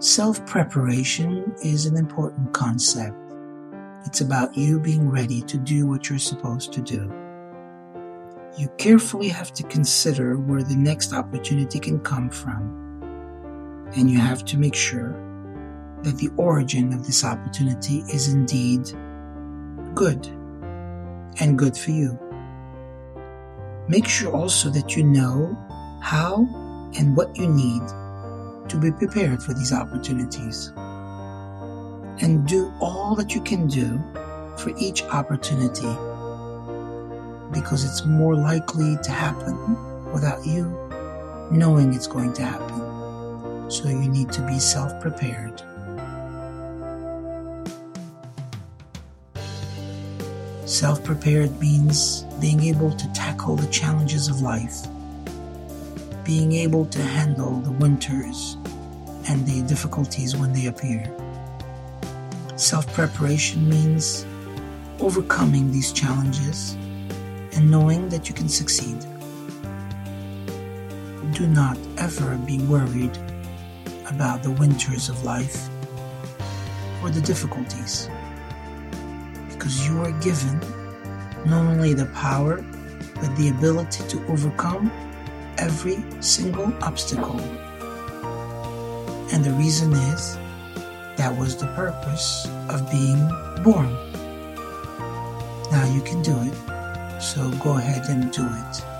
Self preparation is an important concept. It's about you being ready to do what you're supposed to do. You carefully have to consider where the next opportunity can come from. And you have to make sure that the origin of this opportunity is indeed good and good for you. Make sure also that you know how and what you need to be prepared for these opportunities. And do all that you can do for each opportunity because it's more likely to happen without you knowing it's going to happen. So you need to be self prepared. Self prepared means being able to tackle the challenges of life, being able to handle the winters and the difficulties when they appear. Self preparation means overcoming these challenges and knowing that you can succeed. Do not ever be worried about the winters of life or the difficulties because you are given not only the power but the ability to overcome every single obstacle. And the reason is that was the purpose of being born. Now you can do it, so go ahead and do it.